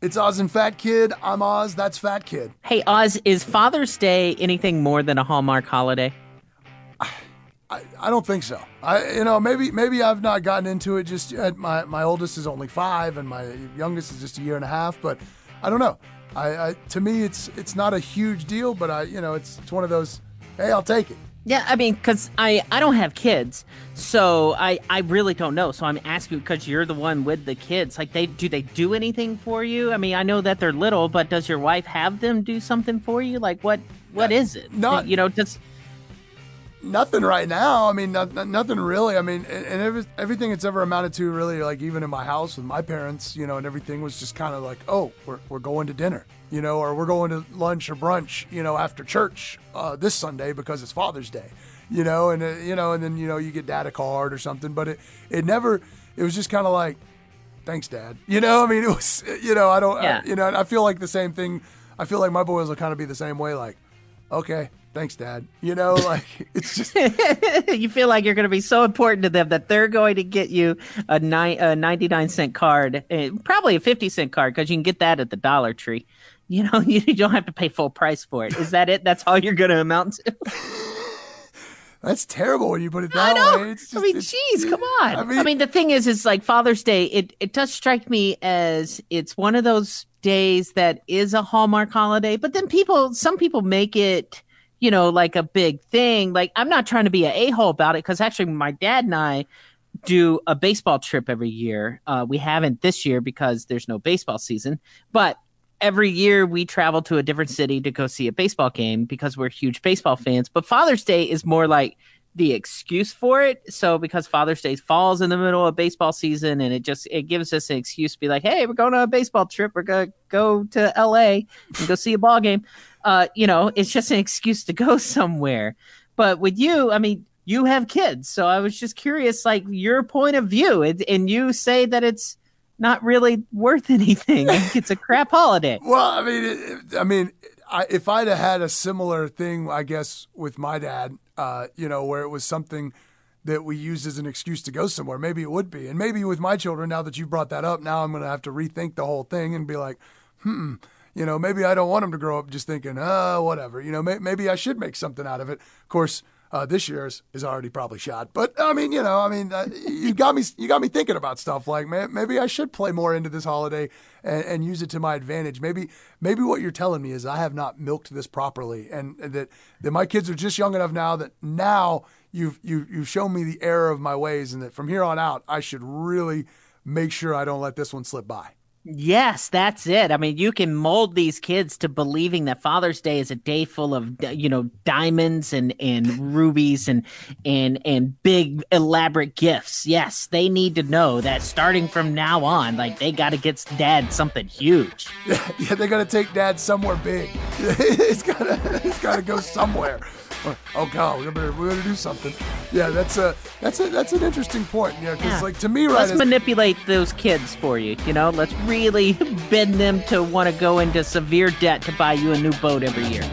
It's Oz and Fat Kid. I'm Oz. That's Fat Kid. Hey, Oz, is Father's Day anything more than a Hallmark holiday? I, I don't think so. I you know maybe maybe I've not gotten into it just yet. My my oldest is only five and my youngest is just a year and a half. But I don't know. I, I to me it's it's not a huge deal, but I you know it's it's one of those. Hey, I'll take it. Yeah, I mean, because I, I don't have kids, so I, I really don't know. So I'm asking because you're the one with the kids. Like, they do they do anything for you? I mean, I know that they're little, but does your wife have them do something for you? Like, what what is it? Not- you know, does Nothing right now. I mean, not, not- nothing really. I mean, and, and every, everything it's ever amounted to, really, like even in my house with my parents, you know, and everything was just kind of like, oh, we're, we're going to dinner, you know, or we're going to lunch or brunch, you know, after church uh, this Sunday because it's Father's Day, you know, and uh, you know, and then you know you get dad a card or something, but it it never. It was just kind of like, thanks, dad. You know, I mean, it was, you know, I don't, Yeah. I, you know, I feel like the same thing. I feel like my boys will kind of be the same way, like, okay, thanks, dad. You know, like it's just. you feel like you're going to be so important to them that they're going to get you a, nine, a 99 cent card, eh, probably a 50 cent card because you can get that at the Dollar Tree. You know, you don't have to pay full price for it. Is that it? That's all you're going to amount to? That's terrible when you put it I that know. way. It's I mean, jeez, come on. I I mean- mean, the thing is, is like Father's Day. It it does strike me as it's one of those days that is a Hallmark holiday, but then people, some people make it, you know, like a big thing. Like I'm not trying to be an a hole about it because actually, my dad and I do a baseball trip every year. Uh, we haven't this year because there's no baseball season, but every year we travel to a different city to go see a baseball game because we're huge baseball fans. But Father's Day is more like the excuse for it. So because Father's Day falls in the middle of baseball season and it just it gives us an excuse to be like, hey, we're going on a baseball trip. We're gonna go to LA and go see a ball game. Uh, you know, it's just an excuse to go somewhere. But with you, I mean, you have kids, so I was just curious, like your point of view, and, and you say that it's not really worth anything. It's a crap holiday. Well, I mean, it, I mean, I, if I'd have had a similar thing, I guess, with my dad, uh, you know, where it was something that we used as an excuse to go somewhere, maybe it would be. And maybe with my children, now that you brought that up, now I'm going to have to rethink the whole thing and be like, hmm, you know, maybe I don't want them to grow up just thinking, oh, whatever. You know, may, maybe I should make something out of it. Of course, uh, this year's is already probably shot, but I mean, you know, I mean, uh, you got me, you got me thinking about stuff like, man, maybe I should play more into this holiday and, and use it to my advantage. Maybe, maybe what you're telling me is I have not milked this properly, and, that that my kids are just young enough now that now you've you you've shown me the error of my ways, and that from here on out I should really make sure I don't let this one slip by. Yes, that's it. I mean, you can mold these kids to believing that Father's Day is a day full of you know diamonds and and rubies and and and big elaborate gifts. Yes, they need to know that starting from now on, like they got to get dad something huge. yeah, they got to take dad somewhere big. it's got to it's got to go somewhere. Oh God, we're gonna we're do something. Yeah, that's a that's a that's an interesting point. Yeah, because Yeah. like to me, right, Let's manipulate those kids for you. You know, let's really bend them to want to go into severe debt to buy you a new boat every year.